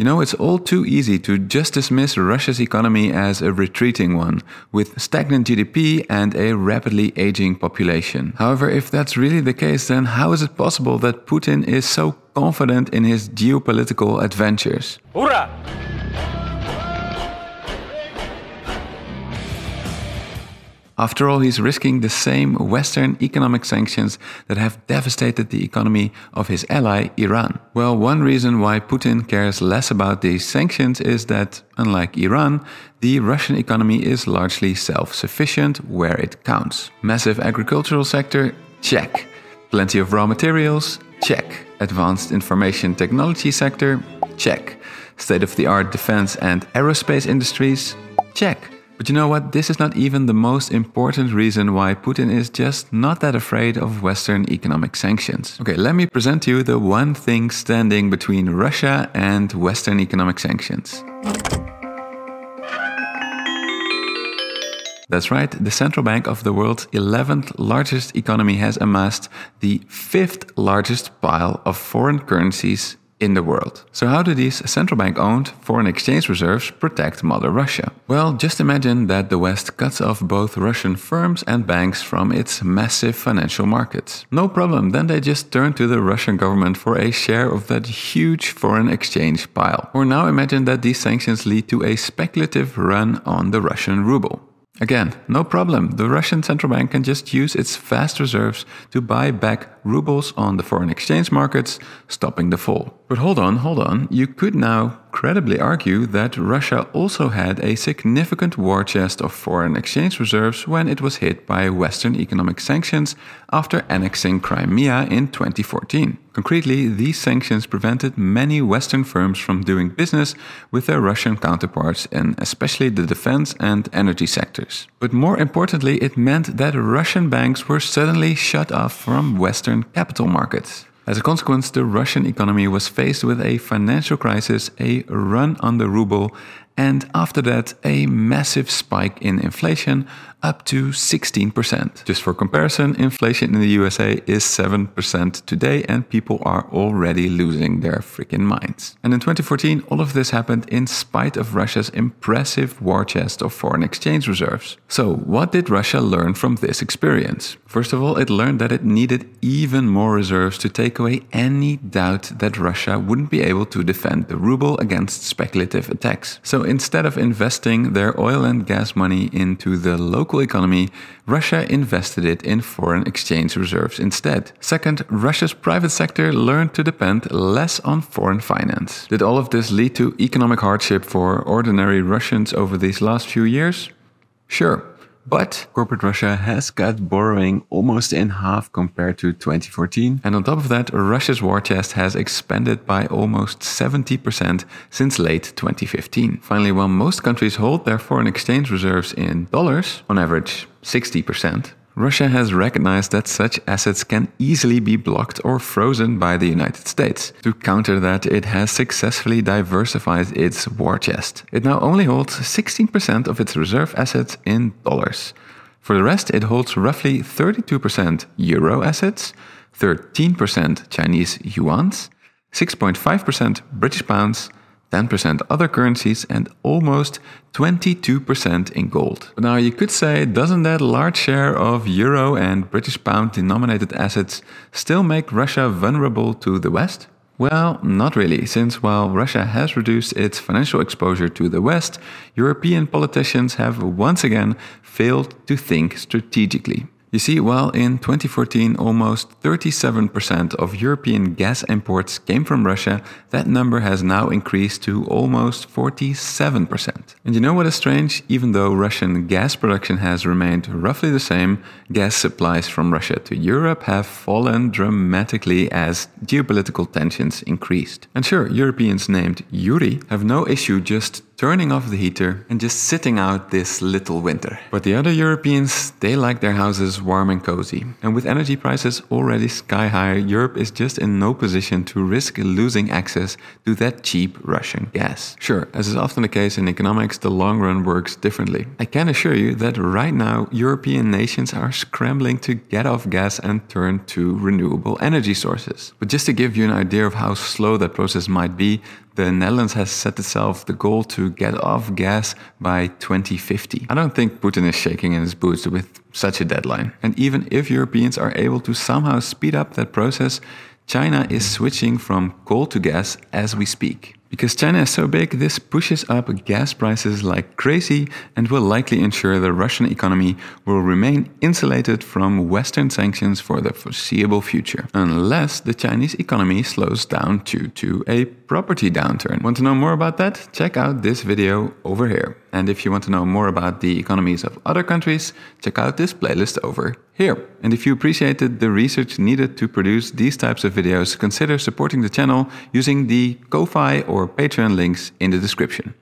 You know, it's all too easy to just dismiss Russia's economy as a retreating one, with stagnant GDP and a rapidly aging population. However, if that's really the case, then how is it possible that Putin is so confident in his geopolitical adventures? Hurrah! After all, he's risking the same Western economic sanctions that have devastated the economy of his ally, Iran. Well, one reason why Putin cares less about these sanctions is that, unlike Iran, the Russian economy is largely self sufficient where it counts. Massive agricultural sector? Check. Plenty of raw materials? Check. Advanced information technology sector? Check. State of the art defense and aerospace industries? Check. But you know what? This is not even the most important reason why Putin is just not that afraid of Western economic sanctions. Okay, let me present to you the one thing standing between Russia and Western economic sanctions. That's right, the central bank of the world's 11th largest economy has amassed the fifth largest pile of foreign currencies in the world. So, how do these central bank owned foreign exchange reserves protect Mother Russia? Well, just imagine that the West cuts off both Russian firms and banks from its massive financial markets. No problem, then they just turn to the Russian government for a share of that huge foreign exchange pile. Or now imagine that these sanctions lead to a speculative run on the Russian ruble. Again, no problem. The Russian central bank can just use its vast reserves to buy back rubles on the foreign exchange markets, stopping the fall. But hold on, hold on. You could now credibly argue that Russia also had a significant war chest of foreign exchange reserves when it was hit by Western economic sanctions after annexing Crimea in 2014. Concretely, these sanctions prevented many Western firms from doing business with their Russian counterparts in especially the defense and energy sectors. But more importantly, it meant that Russian banks were suddenly shut off from Western capital markets. As a consequence, the Russian economy was faced with a financial crisis, a run on the ruble, and after that, a massive spike in inflation up to 16%. Just for comparison, inflation in the USA is 7% today, and people are already losing their freaking minds. And in 2014, all of this happened in spite of Russia's impressive war chest of foreign exchange reserves. So, what did Russia learn from this experience? First of all, it learned that it needed even more reserves to take away any doubt that Russia wouldn't be able to defend the ruble against speculative attacks. So, instead of investing their oil and gas money into the local economy, Russia invested it in foreign exchange reserves instead. Second, Russia's private sector learned to depend less on foreign finance. Did all of this lead to economic hardship for ordinary Russians over these last few years? Sure. But corporate Russia has cut borrowing almost in half compared to 2014. And on top of that, Russia's war chest has expanded by almost 70% since late 2015. Finally, while most countries hold their foreign exchange reserves in dollars, on average 60%, Russia has recognized that such assets can easily be blocked or frozen by the United States. To counter that, it has successfully diversified its war chest. It now only holds 16% of its reserve assets in dollars. For the rest, it holds roughly 32% euro assets, 13% Chinese yuans, 6.5% British pounds, 10% other currencies, and almost 22% in gold. Now you could say, doesn't that large share of euro and British pound denominated assets still make Russia vulnerable to the West? Well, not really, since while Russia has reduced its financial exposure to the West, European politicians have once again failed to think strategically. You see, while in 2014 almost 37% of European gas imports came from Russia, that number has now increased to almost 47%. And you know what is strange? Even though Russian gas production has remained roughly the same, gas supplies from Russia to Europe have fallen dramatically as geopolitical tensions increased. And sure, Europeans named Yuri have no issue just turning off the heater and just sitting out this little winter. But the other Europeans, they like their houses warm and cozy. And with energy prices already sky high, Europe is just in no position to risk losing access to that cheap Russian gas. Sure, as is often the case in economics, the long run works differently. I can assure you that right now, European nations are scrambling to get off gas and turn to renewable energy sources. But just to give you an idea of how slow that process might be, the Netherlands has set itself the goal to get off gas by 2050. I don't think Putin is shaking in his boots with such a deadline. And even if Europeans are able to somehow speed up that process, China is switching from coal to gas as we speak. Because China is so big, this pushes up gas prices like crazy and will likely ensure the Russian economy will remain insulated from Western sanctions for the foreseeable future, unless the Chinese economy slows down due to a property downturn. Want to know more about that? Check out this video over here. And if you want to know more about the economies of other countries, check out this playlist over here. And if you appreciated the research needed to produce these types of videos, consider supporting the channel using the Ko-Fi or Patreon links in the description.